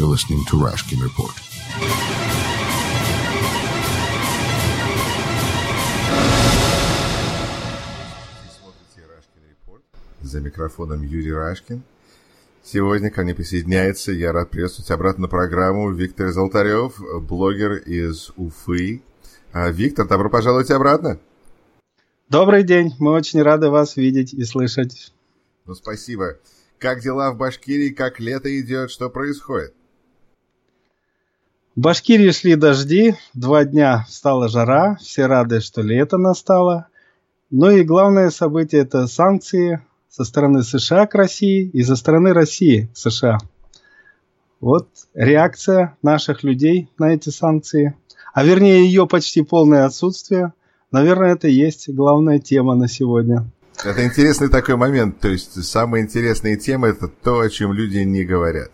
You're listening to Rashkin Report. За микрофоном Юрий Рашкин. Сегодня ко мне присоединяется, я рад приветствовать обратно на программу Виктор Золотарев, блогер из Уфы. А, Виктор, добро пожаловать обратно. Добрый день, мы очень рады вас видеть и слышать. Ну, спасибо. Как дела в Башкирии, как лето идет, что происходит? В Башкирии шли дожди, два дня стала жара, все рады, что лето настало. Ну и главное событие – это санкции со стороны США к России и со стороны России к США. Вот реакция наших людей на эти санкции, а вернее ее почти полное отсутствие. Наверное, это и есть главная тема на сегодня. Это интересный такой момент. То есть самые интересные темы это то, о чем люди не говорят.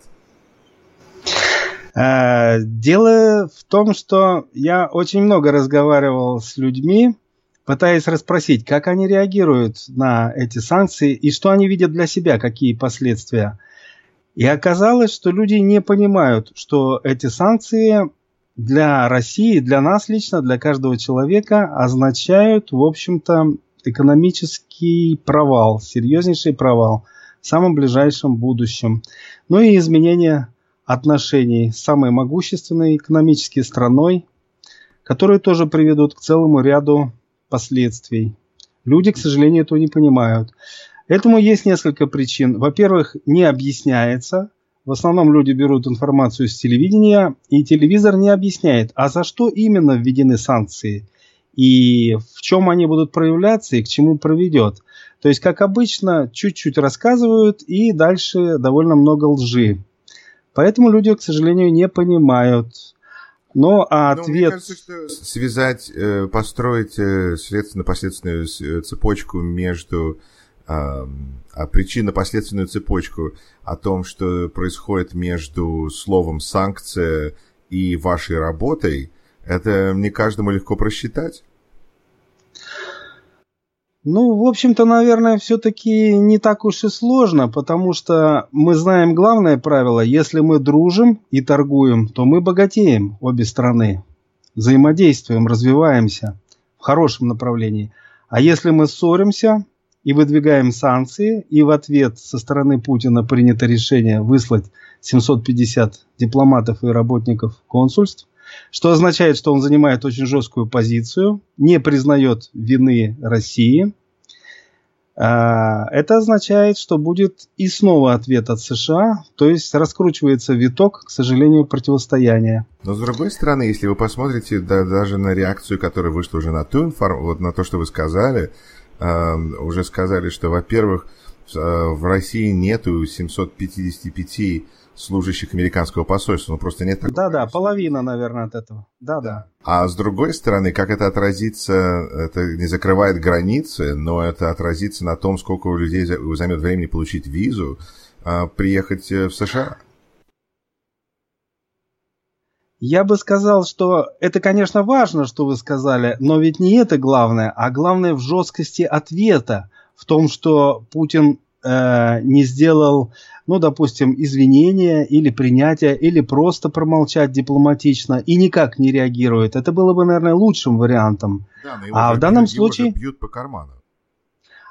Э, дело в том, что я очень много разговаривал с людьми, пытаясь расспросить, как они реагируют на эти санкции и что они видят для себя, какие последствия. И оказалось, что люди не понимают, что эти санкции для России, для нас лично, для каждого человека означают, в общем-то, экономический провал, серьезнейший провал в самом ближайшем будущем. Ну и изменение отношений с самой могущественной экономической страной, которые тоже приведут к целому ряду последствий. Люди, к сожалению, этого не понимают. Этому есть несколько причин. Во-первых, не объясняется. В основном люди берут информацию с телевидения, и телевизор не объясняет, а за что именно введены санкции, и в чем они будут проявляться, и к чему проведет. То есть, как обычно, чуть-чуть рассказывают, и дальше довольно много лжи. Поэтому люди, к сожалению, не понимают, но а ответ... Ну, мне кажется, что связать, э, построить э, следственно-последственную э, цепочку между а причинно-последственную цепочку о том, что происходит между словом санкция и вашей работой, это не каждому легко просчитать. Ну, в общем-то, наверное, все-таки не так уж и сложно, потому что мы знаем главное правило. Если мы дружим и торгуем, то мы богатеем обе страны. Взаимодействуем, развиваемся в хорошем направлении. А если мы ссоримся и выдвигаем санкции, и в ответ со стороны Путина принято решение выслать 750 дипломатов и работников консульств, что означает, что он занимает очень жесткую позицию, не признает вины России. А, это означает, что будет и снова ответ от США, то есть раскручивается виток, к сожалению, противостояния. Но с другой стороны, если вы посмотрите да, даже на реакцию, которая вышла уже на ту информацию, вот на то, что вы сказали, э, уже сказали, что, во-первых, в России нету 755 служащих американского посольства. Ну, просто нет такого. Да-да, половина, наверное, от этого. Да-да. А с другой стороны, как это отразится, это не закрывает границы, но это отразится на том, сколько у людей займет времени получить визу, а, приехать э, в США. Я бы сказал, что это, конечно, важно, что вы сказали, но ведь не это главное, а главное в жесткости ответа, в том, что Путин э, не сделал ну, допустим, извинения или принятия, или просто промолчать дипломатично и никак не реагирует. Это было бы, наверное, лучшим вариантом. Да, а в данном случае... бьют по карману.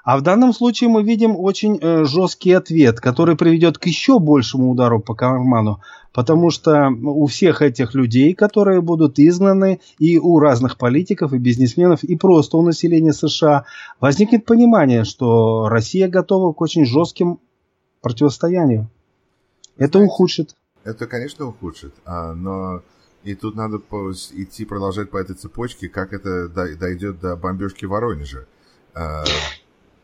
А в данном случае мы видим очень э, жесткий ответ, который приведет к еще большему удару по карману, потому что у всех этих людей, которые будут изгнаны, и у разных политиков и бизнесменов, и просто у населения США, возникнет понимание, что Россия готова к очень жестким противостоянию. Это ухудшит. Это, конечно, ухудшит, а, но и тут надо идти продолжать по этой цепочке, как это дойдет до бомбежки Воронежа. А,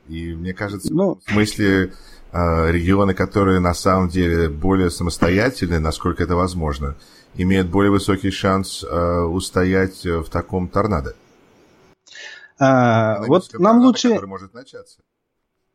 и мне кажется, ну, в смысле а, регионы, которые на самом деле более самостоятельны, насколько это возможно, имеют более высокий шанс устоять в таком торнадо. А, вот нам лучше... Может начаться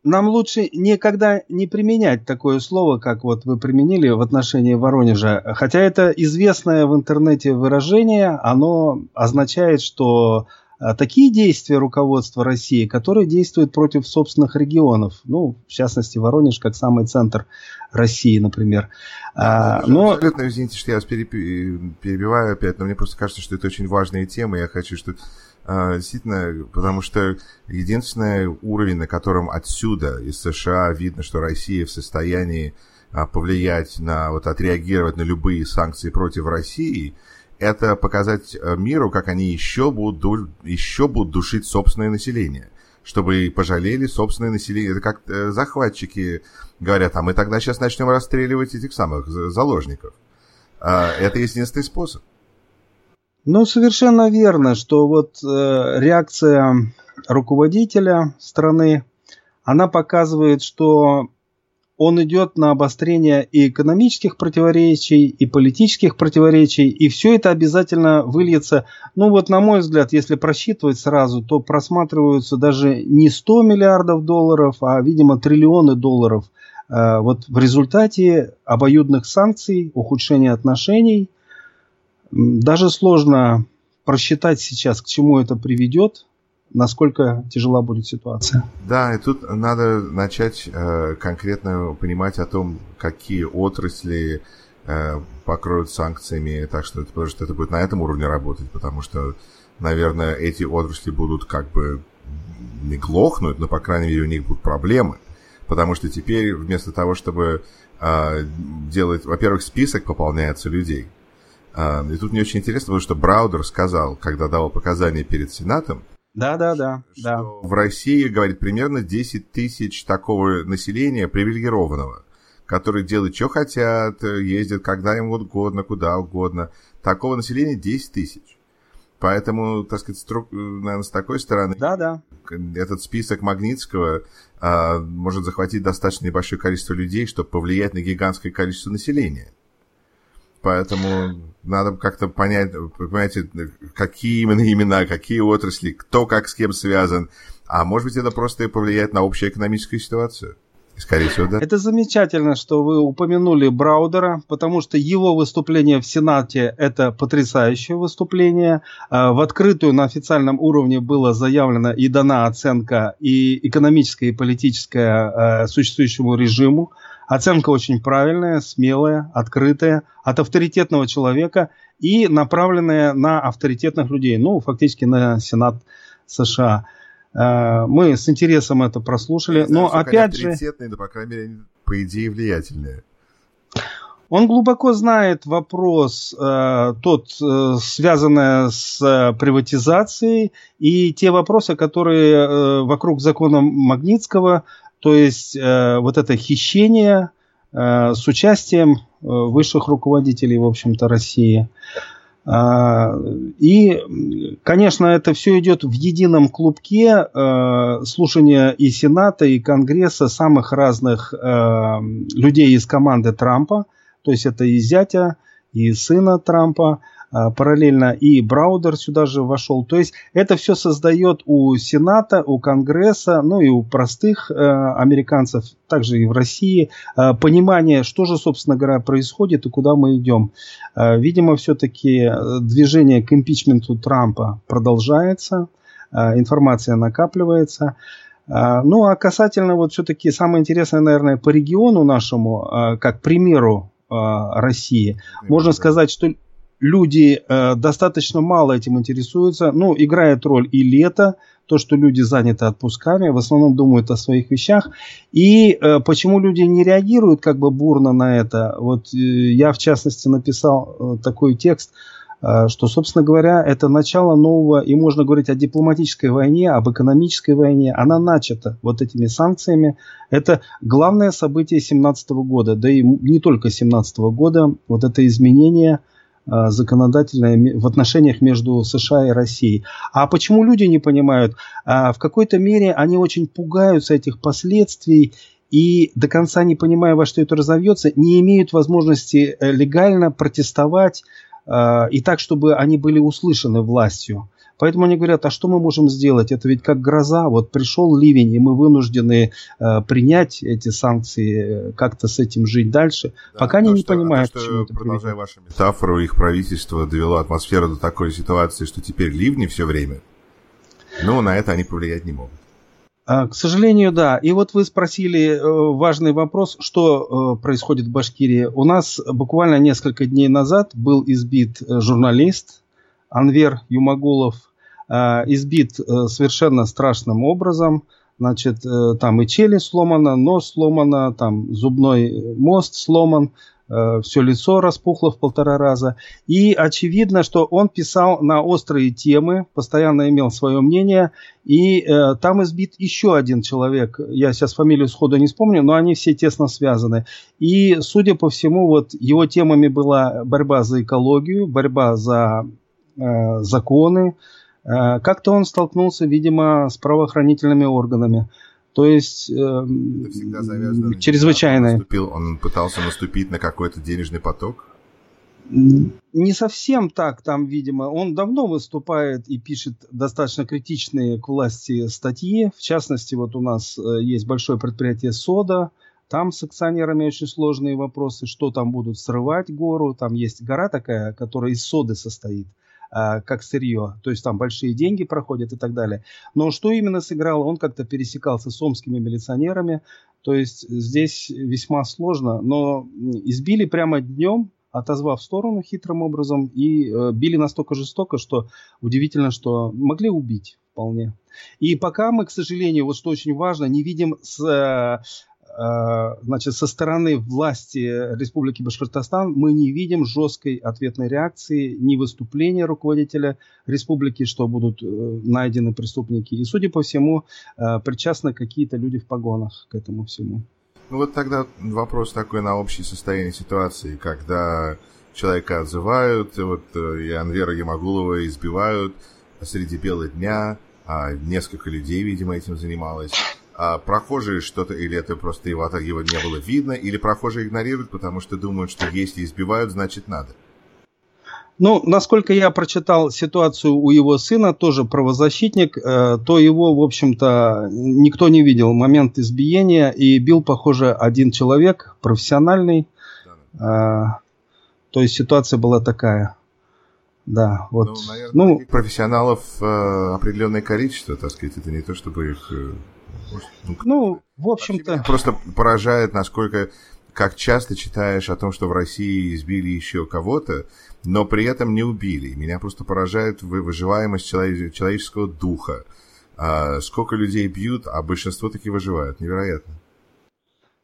нам лучше никогда не применять такое слово, как вот вы применили в отношении Воронежа. Хотя это известное в интернете выражение, оно означает, что а, такие действия руководства России, которые действуют против собственных регионов. Ну, в частности, Воронеж как самый центр России, например. Да, а, но... Абсолютно, извините, что я вас перебиваю опять, но мне просто кажется, что это очень важная тема. Я хочу, что а, действительно, потому что единственный уровень, на котором отсюда из США видно, что Россия в состоянии а, повлиять на, вот отреагировать на любые санкции против России – это показать э, миру, как они еще будут, еще будут душить собственное население чтобы пожалели собственное население. Это как э, захватчики говорят, а мы тогда сейчас начнем расстреливать этих самых заложников. А, это единственный способ. Ну, совершенно верно, что вот э, реакция руководителя страны, она показывает, что он идет на обострение и экономических противоречий, и политических противоречий, и все это обязательно выльется, ну вот на мой взгляд, если просчитывать сразу, то просматриваются даже не 100 миллиардов долларов, а, видимо, триллионы долларов. Э, вот в результате обоюдных санкций, ухудшения отношений, даже сложно просчитать сейчас, к чему это приведет, насколько тяжела будет ситуация. Да, и тут надо начать э, конкретно понимать о том, какие отрасли э, покроют санкциями, так что, потому что это будет на этом уровне работать, потому что, наверное, эти отрасли будут как бы не глохнуть, но, по крайней мере, у них будут проблемы. Потому что теперь вместо того, чтобы э, делать, во-первых, список пополняется людей. Э, и тут мне очень интересно, потому что Браудер сказал, когда давал показания перед Сенатом, да, да, да. да. В России, говорит, примерно 10 тысяч такого населения привилегированного, которые делают, что хотят, ездят когда им угодно, куда угодно. Такого населения 10 тысяч. Поэтому, так сказать, струк, наверное, с такой стороны, да, да. этот список Магнитского а, может захватить достаточно небольшое количество людей, чтобы повлиять на гигантское количество населения. Поэтому надо как-то понять, понимаете, какие именно имена, какие отрасли, кто как с кем связан. А может быть, это просто и повлияет на общую экономическую ситуацию. Скорее всего, да. Это замечательно, что вы упомянули Браудера, потому что его выступление в Сенате – это потрясающее выступление. А, в открытую на официальном уровне было заявлено и дана оценка и экономическая, и политическая а, существующему режиму. Оценка очень правильная, смелая, открытая, от авторитетного человека и направленная на авторитетных людей, ну, фактически на Сенат США. Э, мы с интересом это прослушали, но опять же... Авторитетные, да, по крайней мере, по идее, влиятельные. Он глубоко знает вопрос э, тот, э, связанный с э, приватизацией, и те вопросы, которые э, вокруг закона Магнитского то есть э, вот это хищение э, с участием э, высших руководителей, в общем-то, России. Э, и, конечно, это все идет в едином клубке э, слушания и Сената, и Конгресса самых разных э, людей из команды Трампа. То есть это и зятя, и сына Трампа. А, параллельно и Браудер сюда же вошел. То есть это все создает у Сената, у Конгресса, ну и у простых э, американцев, также и в России, э, понимание, что же, собственно говоря, происходит и куда мы идем. Э, видимо, все-таки движение к импичменту Трампа продолжается, э, информация накапливается. Ну, а касательно вот все-таки самое интересное, наверное, по региону нашему, как примеру России, можно сказать, что люди э, достаточно мало этим интересуются. Ну, играет роль и лето, то, что люди заняты отпусками, в основном думают о своих вещах. И э, почему люди не реагируют как бы бурно на это? Вот э, я, в частности, написал э, такой текст, э, что, собственно говоря, это начало нового, и можно говорить о дипломатической войне, об экономической войне. Она начата вот этими санкциями. Это главное событие 2017 года, да и не только 2017 года. Вот это изменение – законодательное в отношениях между США и Россией. А почему люди не понимают? А в какой-то мере они очень пугаются этих последствий и до конца не понимая, во что это разовьется, не имеют возможности э, легально протестовать э, и так, чтобы они были услышаны властью. Поэтому они говорят, а что мы можем сделать? Это ведь как гроза. Вот пришел ливень, и мы вынуждены э, принять эти санкции, э, как-то с этим жить дальше. Да, Пока они не что, понимают, то, что, Продолжая приведет. вашу метафору, их правительство довело атмосферу до такой ситуации, что теперь ливни все время. Но на это они повлиять не могут. А, к сожалению, да. И вот вы спросили э, важный вопрос, что э, происходит в Башкирии. У нас буквально несколько дней назад был избит журналист Анвер Юмагулов, избит совершенно страшным образом. Значит, там и челюсть сломана, нос сломана, там зубной мост сломан. Э, все лицо распухло в полтора раза. И очевидно, что он писал на острые темы, постоянно имел свое мнение. И э, там избит еще один человек. Я сейчас фамилию сходу не вспомню, но они все тесно связаны. И, судя по всему, вот его темами была борьба за экологию, борьба за э, законы. Э, как-то он столкнулся, видимо, с правоохранительными органами. То есть э, чрезвычайное. Он, он пытался наступить на какой-то денежный поток? Не совсем так там, видимо. Он давно выступает и пишет достаточно критичные к власти статьи. В частности, вот у нас э, есть большое предприятие «Сода», там с акционерами очень сложные вопросы, что там будут срывать гору. Там есть гора такая, которая из соды состоит. А, как сырье. То есть там большие деньги проходят и так далее. Но что именно сыграл? Он как-то пересекался с омскими милиционерами. То есть здесь весьма сложно. Но избили прямо днем, отозвав в сторону хитрым образом, и э, били настолько жестоко, что удивительно, что могли убить вполне. И пока мы, к сожалению, вот что очень важно, не видим с Э, значит, со стороны власти Республики Башкортостан мы не видим жесткой ответной реакции, ни выступления руководителя республики, что будут э, найдены преступники. И, судя по всему, э, причастны какие-то люди в погонах к этому всему. Ну вот тогда вопрос такой на общее состояние ситуации, когда человека отзывают, вот и Анвера Ямагулова избивают среди бела дня, а несколько людей, видимо, этим занималось а прохожие что-то, или это просто его, его не было видно, или прохожие игнорируют, потому что думают, что если избивают, значит надо. Ну, насколько я прочитал ситуацию у его сына, тоже правозащитник, э, то его, в общем-то, никто не видел момент избиения, и бил, похоже, один человек, профессиональный. Э, то есть ситуация была такая. Да, вот. Ну, наверное, ну, профессионалов э, определенное количество, так сказать, это не то, чтобы их э, ну, в общем-то... Просто поражает, насколько, как часто читаешь о том, что в России избили еще кого-то, но при этом не убили. Меня просто поражает выживаемость человеческого духа. А сколько людей бьют, а большинство таки выживают. Невероятно.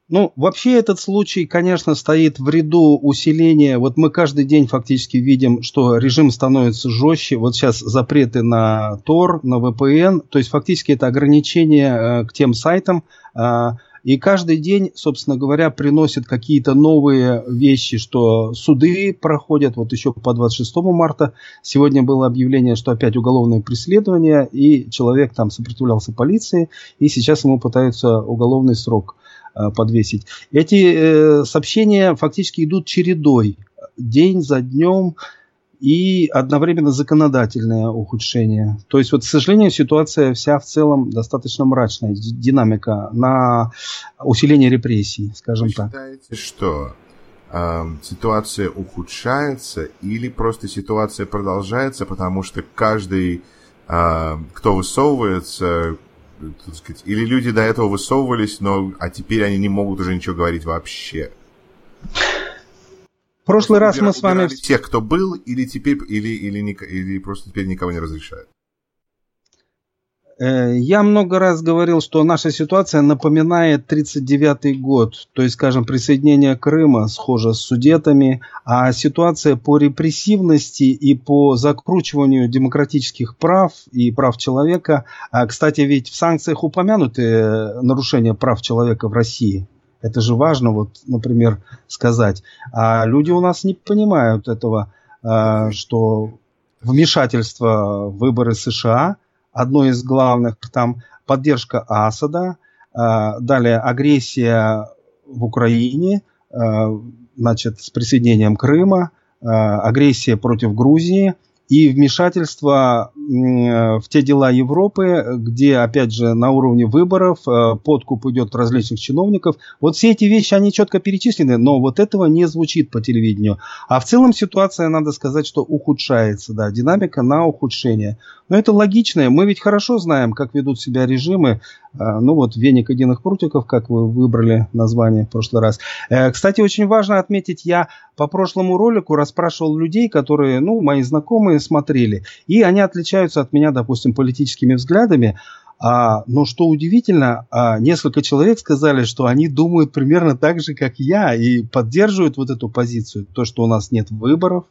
Ну, вообще этот случай, конечно, стоит в ряду усиления. Вот мы каждый день фактически видим, что режим становится жестче. Вот сейчас запреты на Tor, на VPN. То есть фактически это ограничение э, к тем сайтам. Э, и каждый день, собственно говоря, приносят какие-то новые вещи, что суды проходят. Вот еще по 26 марта сегодня было объявление, что опять уголовное преследование, и человек там сопротивлялся полиции, и сейчас ему пытаются уголовный срок подвесить. Эти э, сообщения фактически идут чередой, день за днем, и одновременно законодательное ухудшение. То есть, вот, к сожалению, ситуация вся в целом достаточно мрачная, динамика на усиление репрессий, скажем Вы так. считаете, что э, ситуация ухудшается или просто ситуация продолжается, потому что каждый, э, кто высовывается, так сказать, или люди до этого высовывались, но а теперь они не могут уже ничего говорить вообще. В прошлый раз мы с вами... Тех, кто был, или теперь, или, или, или просто теперь никого не разрешают? Э, я много раз говорил, что наша ситуация напоминает 1939 год, то есть, скажем, присоединение Крыма схоже с судетами, а ситуация по репрессивности и по закручиванию демократических прав и прав человека, а, кстати, ведь в санкциях упомянуты нарушения прав человека в России. Это же важно, вот, например, сказать. А люди у нас не понимают этого, а, что вмешательство в выборы США – одно из главных там поддержка Асада, а, далее агрессия в Украине, а, значит, с присоединением Крыма, а, агрессия против Грузии и вмешательство в те дела Европы, где, опять же, на уровне выборов э, подкуп идет различных чиновников. Вот все эти вещи, они четко перечислены, но вот этого не звучит по телевидению. А в целом ситуация, надо сказать, что ухудшается, да, динамика на ухудшение. Но это логично, мы ведь хорошо знаем, как ведут себя режимы, э, ну вот веник единых прутиков, как вы выбрали название в прошлый раз. Э, кстати, очень важно отметить, я по прошлому ролику расспрашивал людей, которые, ну, мои знакомые смотрели, и они отличаются от меня, допустим, политическими взглядами, а, но что удивительно, а, несколько человек сказали, что они думают примерно так же, как я, и поддерживают вот эту позицию. То, что у нас нет выборов,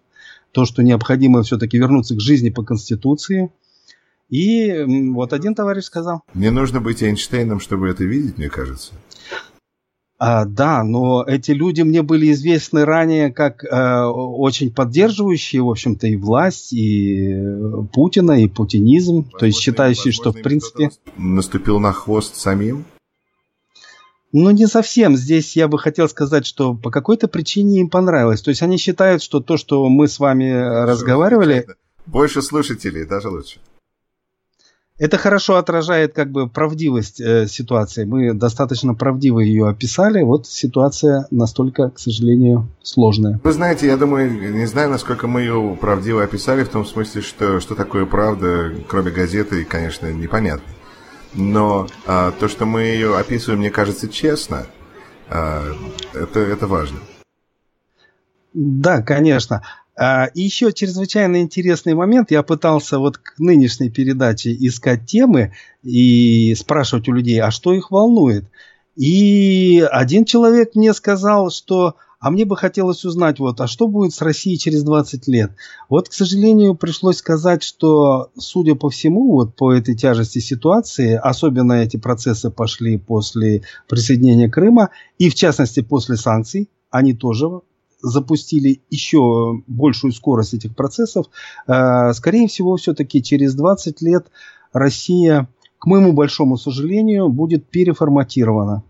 то, что необходимо все-таки вернуться к жизни по Конституции. И вот один товарищ сказал. Не нужно быть Эйнштейном, чтобы это видеть, мне кажется. А, да, но эти люди мне были известны ранее как э, очень поддерживающие, в общем-то, и власть, и Путина, и путинизм, возможно, то есть считающие, что в принципе... Наступил на хвост самим? Ну, не совсем. Здесь я бы хотел сказать, что по какой-то причине им понравилось. То есть они считают, что то, что мы с вами Хорошо, разговаривали... Больше слушателей, даже лучше. Это хорошо отражает как бы правдивость э, ситуации. Мы достаточно правдиво ее описали. Вот ситуация настолько, к сожалению, сложная. Вы знаете, я думаю, не знаю, насколько мы ее правдиво описали, в том смысле, что что такое правда, кроме газеты, конечно, непонятно. Но а, то, что мы ее описываем, мне кажется, честно, а, это, это важно. Да, конечно. А, и еще чрезвычайно интересный момент. Я пытался вот к нынешней передаче искать темы и спрашивать у людей, а что их волнует. И один человек мне сказал, что а мне бы хотелось узнать, вот, а что будет с Россией через 20 лет? Вот, к сожалению, пришлось сказать, что, судя по всему, вот по этой тяжести ситуации, особенно эти процессы пошли после присоединения Крыма, и в частности после санкций, они тоже запустили еще большую скорость этих процессов, э, скорее всего, все-таки через 20 лет Россия, к моему большому сожалению, будет переформатирована.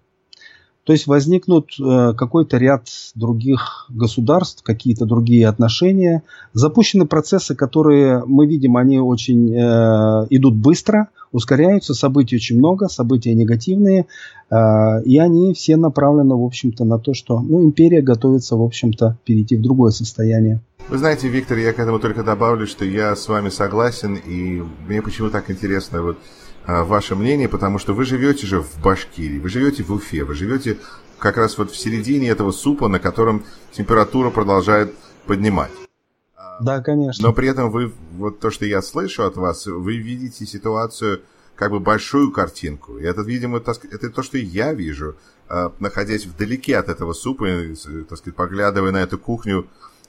То есть возникнут э, какой-то ряд других государств, какие-то другие отношения. Запущены процессы, которые мы видим, они очень э, идут быстро, ускоряются, событий очень много, события негативные, э, и они все направлены, в общем-то, на то, что ну, империя готовится, в общем-то, перейти в другое состояние. Вы знаете, Виктор, я к этому только добавлю, что я с вами согласен, и мне почему так интересно вот ваше мнение, потому что вы живете же в Башкирии, вы живете в Уфе, вы живете как раз вот в середине этого супа, на котором температура продолжает поднимать. Да, конечно. Но при этом вы, вот то, что я слышу от вас, вы видите ситуацию как бы большую картинку. И это, видимо, это то, что я вижу, а, находясь вдалеке от этого супа, так сказать, поглядывая на эту кухню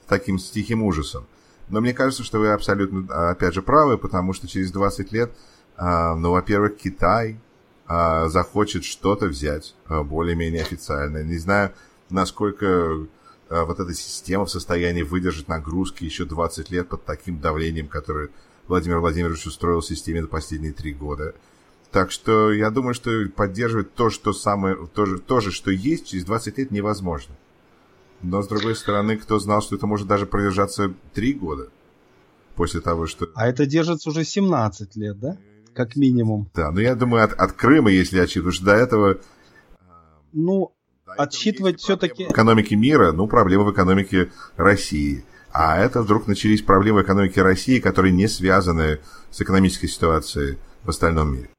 таким с тихим ужасом. Но мне кажется, что вы абсолютно, опять же, правы, потому что через 20 лет а, ну, во-первых, Китай а, захочет что-то взять а, более-менее официально. Не знаю, насколько вот эта система в состоянии выдержать нагрузки еще 20 лет под таким давлением, которое Владимир Владимирович устроил в системе за последние три года. Так что я думаю, что поддерживать то, что самое, то же, то же, что есть, через 20 лет невозможно. Но, с другой стороны, кто знал, что это может даже продержаться три года после того, что... А это держится уже 17 лет, да? Как минимум. Да, но я думаю, от, от Крыма, если отсчитывать, что до этого... Ну, до отсчитывать все-таки... Экономики мира, ну, проблемы в экономике России. А это вдруг начались проблемы в экономике России, которые не связаны с экономической ситуацией в остальном мире.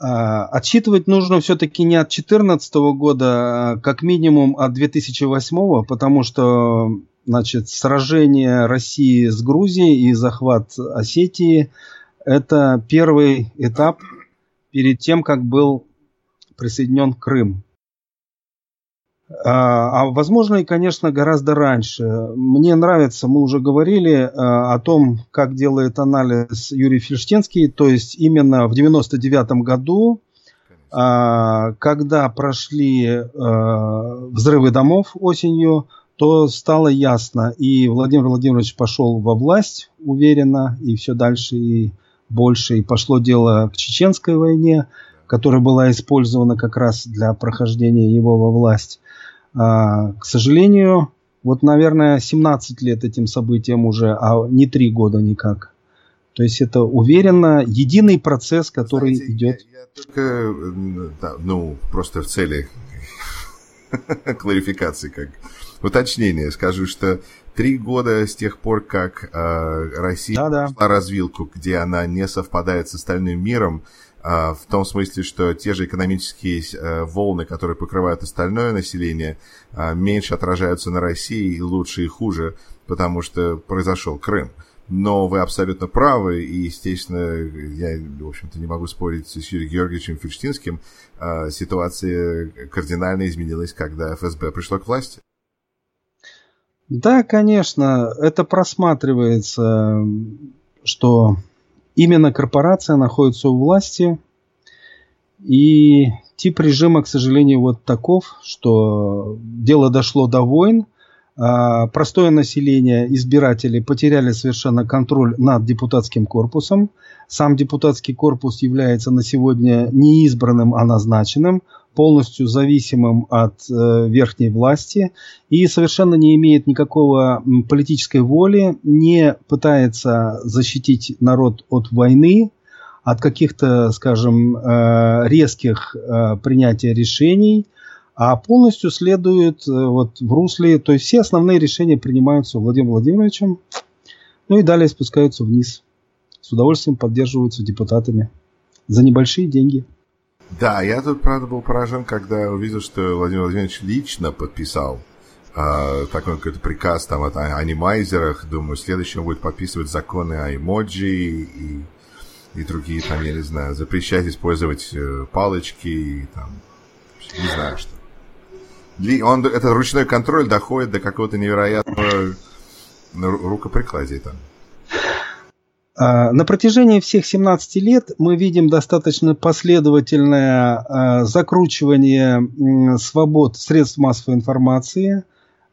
А, отсчитывать нужно все-таки не от 2014 года, а как минимум от 2008, потому что значит, сражение России с Грузией и захват Осетии – это первый этап перед тем, как был присоединен Крым. А, а возможно и, конечно, гораздо раньше. Мне нравится, мы уже говорили а, о том, как делает анализ Юрий Фельштинский, то есть именно в 99 году, а, когда прошли взрывы домов осенью, то стало ясно, и Владимир Владимирович пошел во власть уверенно, и все дальше, и больше. И пошло дело к Чеченской войне, которая была использована как раз для прохождения его во власть. А, к сожалению, вот, наверное, 17 лет этим событиям уже, а не 3 года никак. То есть это уверенно единый процесс, который Знаете, идет. Я, я только, да, ну, просто в цели кларификации, как уточнение скажу, что три года с тех пор, как э, Россия да -да. пошла развилку, где она не совпадает с остальным миром, э, в том смысле, что те же экономические э, волны, которые покрывают остальное население, э, меньше отражаются на России и лучше и хуже, потому что произошел Крым. Но вы абсолютно правы, и, естественно, я, в общем-то, не могу спорить с Юрием Георгиевичем Ферштинским, э, ситуация кардинально изменилась, когда ФСБ пришло к власти. Да, конечно, это просматривается, что именно корпорация находится у власти, и тип режима, к сожалению, вот таков, что дело дошло до войн, простое население, избиратели потеряли совершенно контроль над депутатским корпусом. Сам депутатский корпус является на сегодня не избранным, а назначенным полностью зависимым от э, верхней власти и совершенно не имеет никакого политической воли, не пытается защитить народ от войны, от каких-то, скажем, э, резких э, принятия решений, а полностью следует э, вот в русле, то есть все основные решения принимаются Владимиром Владимировичем, ну и далее спускаются вниз. С удовольствием поддерживаются депутатами за небольшие деньги. Да, я тут, правда, был поражен, когда увидел, что Владимир Владимирович лично подписал э, такой какой-то приказ там от анимайзерах. Думаю, следующим будет подписывать законы о эмоджи и, и другие там, я не знаю, запрещать использовать э, палочки и там, не знаю что. Он, этот ручной контроль доходит до какого-то невероятного рукоприкладия там. А, на протяжении всех 17 лет мы видим достаточно последовательное а, закручивание свобод средств массовой информации,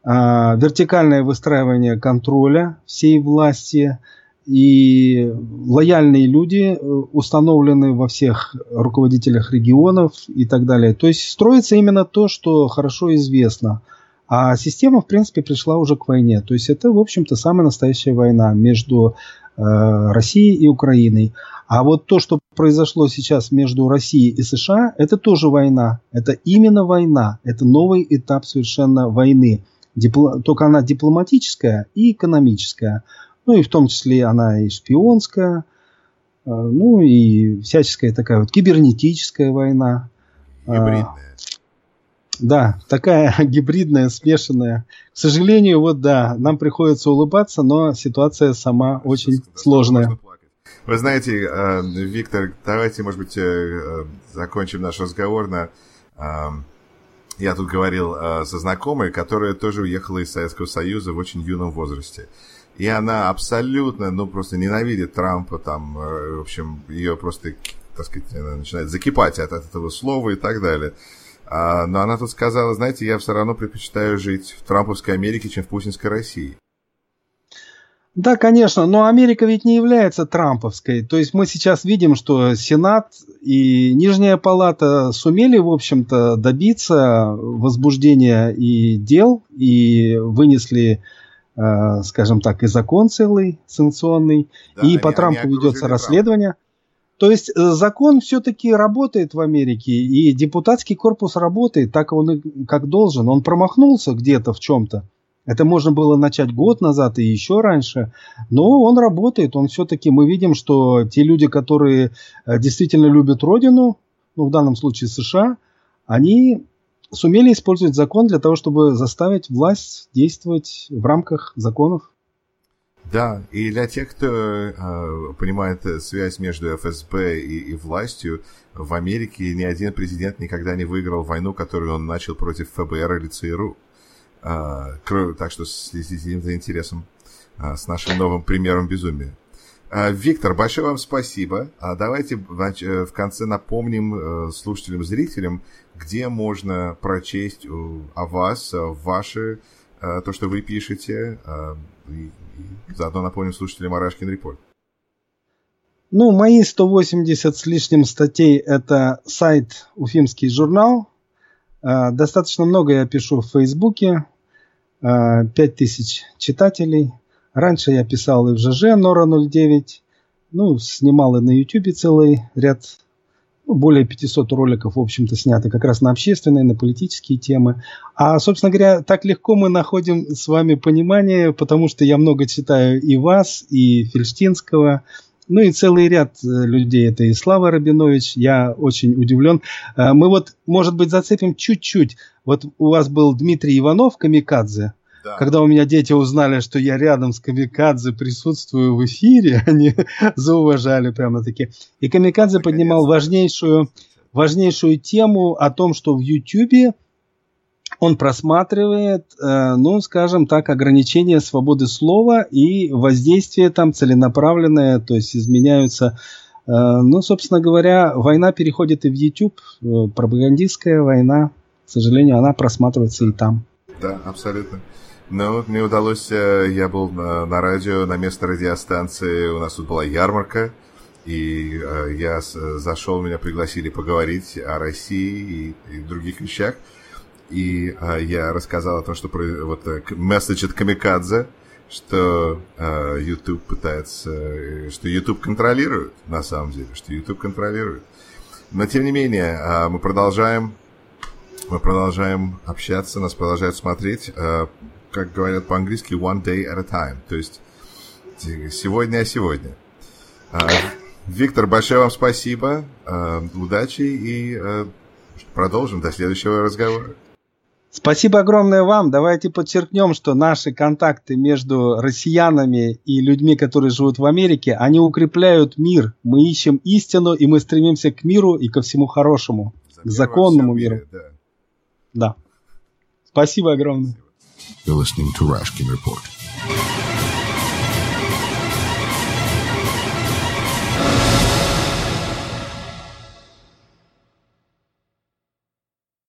а, вертикальное выстраивание контроля всей власти и лояльные люди установлены во всех руководителях регионов и так далее. То есть строится именно то, что хорошо известно. А система, в принципе, пришла уже к войне. То есть это, в общем-то, самая настоящая война между Э, России и Украиной. А вот то, что произошло сейчас между Россией и США, это тоже война. Это именно война. Это новый этап совершенно войны. Дипло... Только она дипломатическая и экономическая. Ну и в том числе она и шпионская. Э, ну и всяческая такая вот кибернетическая война. Гибридная. Да, такая гибридная, смешанная. К сожалению, вот да, нам приходится улыбаться, но ситуация сама очень сложная. Вы знаете, э, Виктор, давайте, может быть, э, закончим наш разговор на... Я тут говорил со знакомой, которая тоже уехала из Советского Союза в очень юном возрасте. И она абсолютно, ну, просто ненавидит Трампа, там, в общем, ее просто, так сказать, она начинает закипать от, от этого слова и так далее. А, но она тут сказала, знаете, я все равно предпочитаю жить в Трамповской Америке, чем в путинской России. Да, конечно, но Америка ведь не является трамповской. То есть мы сейчас видим, что Сенат и Нижняя Палата сумели, в общем-то, добиться возбуждения и дел, и вынесли, э, скажем так, и закон целый, санкционный, да, и они, по Трампу ведется расследование. Трамп. То есть э, закон все-таки работает в Америке, и депутатский корпус работает так, он как должен. Он промахнулся где-то в чем-то. Это можно было начать год назад и еще раньше, но он работает, он все-таки, мы видим, что те люди, которые э, действительно любят Родину, ну в данном случае США, они сумели использовать закон для того, чтобы заставить власть действовать в рамках законов. Да, и для тех, кто э, понимает связь между ФСБ и, и властью, в Америке ни один президент никогда не выиграл войну, которую он начал против ФБР или ЦРУ. Э, так что следите за интересом э, с нашим новым примером безумия. Э, Виктор, большое вам спасибо. А давайте э, в конце напомним э, слушателям, зрителям, где можно прочесть о вас, ваши, то, что вы пишете, Заодно напомним слушателям Арашкин Репорт. Ну, мои 180 с лишним статей – это сайт «Уфимский журнал». Достаточно много я пишу в Фейсбуке. 5000 а, читателей. Раньше я писал и в ЖЖ Нора 09. Ну, снимал и на YouTube целый ряд, более 500 роликов, в общем-то, сняты как раз на общественные, на политические темы. А, собственно говоря, так легко мы находим с вами понимание, потому что я много читаю и вас, и Фельштинского, ну и целый ряд э, людей. Это и Слава Рабинович. Я очень удивлен. Э, мы вот, может быть, зацепим чуть-чуть. Вот у вас был Дмитрий Иванов, Камикадзе. Да. Когда у меня дети узнали, что я рядом с Камикадзе присутствую в эфире, они зауважали прямо-таки. И Камикадзе поднимал важнейшую, важнейшую тему о том, что в Ютьюбе он просматривает, э, ну, скажем так, ограничения свободы слова и воздействие там целенаправленное, то есть изменяются э, ну, собственно говоря, война переходит и в YouTube, э, пропагандистская война, к сожалению, она просматривается и там. Да, абсолютно. Ну, мне удалось, я был на, на радио, на место радиостанции, у нас тут была ярмарка, и я зашел, меня пригласили поговорить о России и, и других вещах и а, я рассказал о том, что вот э, месседж от Камикадзе, что а, YouTube пытается, э, что YouTube контролирует, на самом деле, что YouTube контролирует. Но тем не менее, а, мы продолжаем, мы продолжаем общаться, нас продолжают смотреть, как говорят по-английски, one day at a time, то есть сегодня, а сегодня. Виктор, большое вам спасибо, а, удачи и а, продолжим до следующего разговора. Спасибо огромное вам. Давайте подчеркнем, что наши контакты между россиянами и людьми, которые живут в Америке, они укрепляют мир. Мы ищем истину, и мы стремимся к миру и ко всему хорошему, к законному миру. Да. Спасибо огромное. You're listening to Rashkin Report.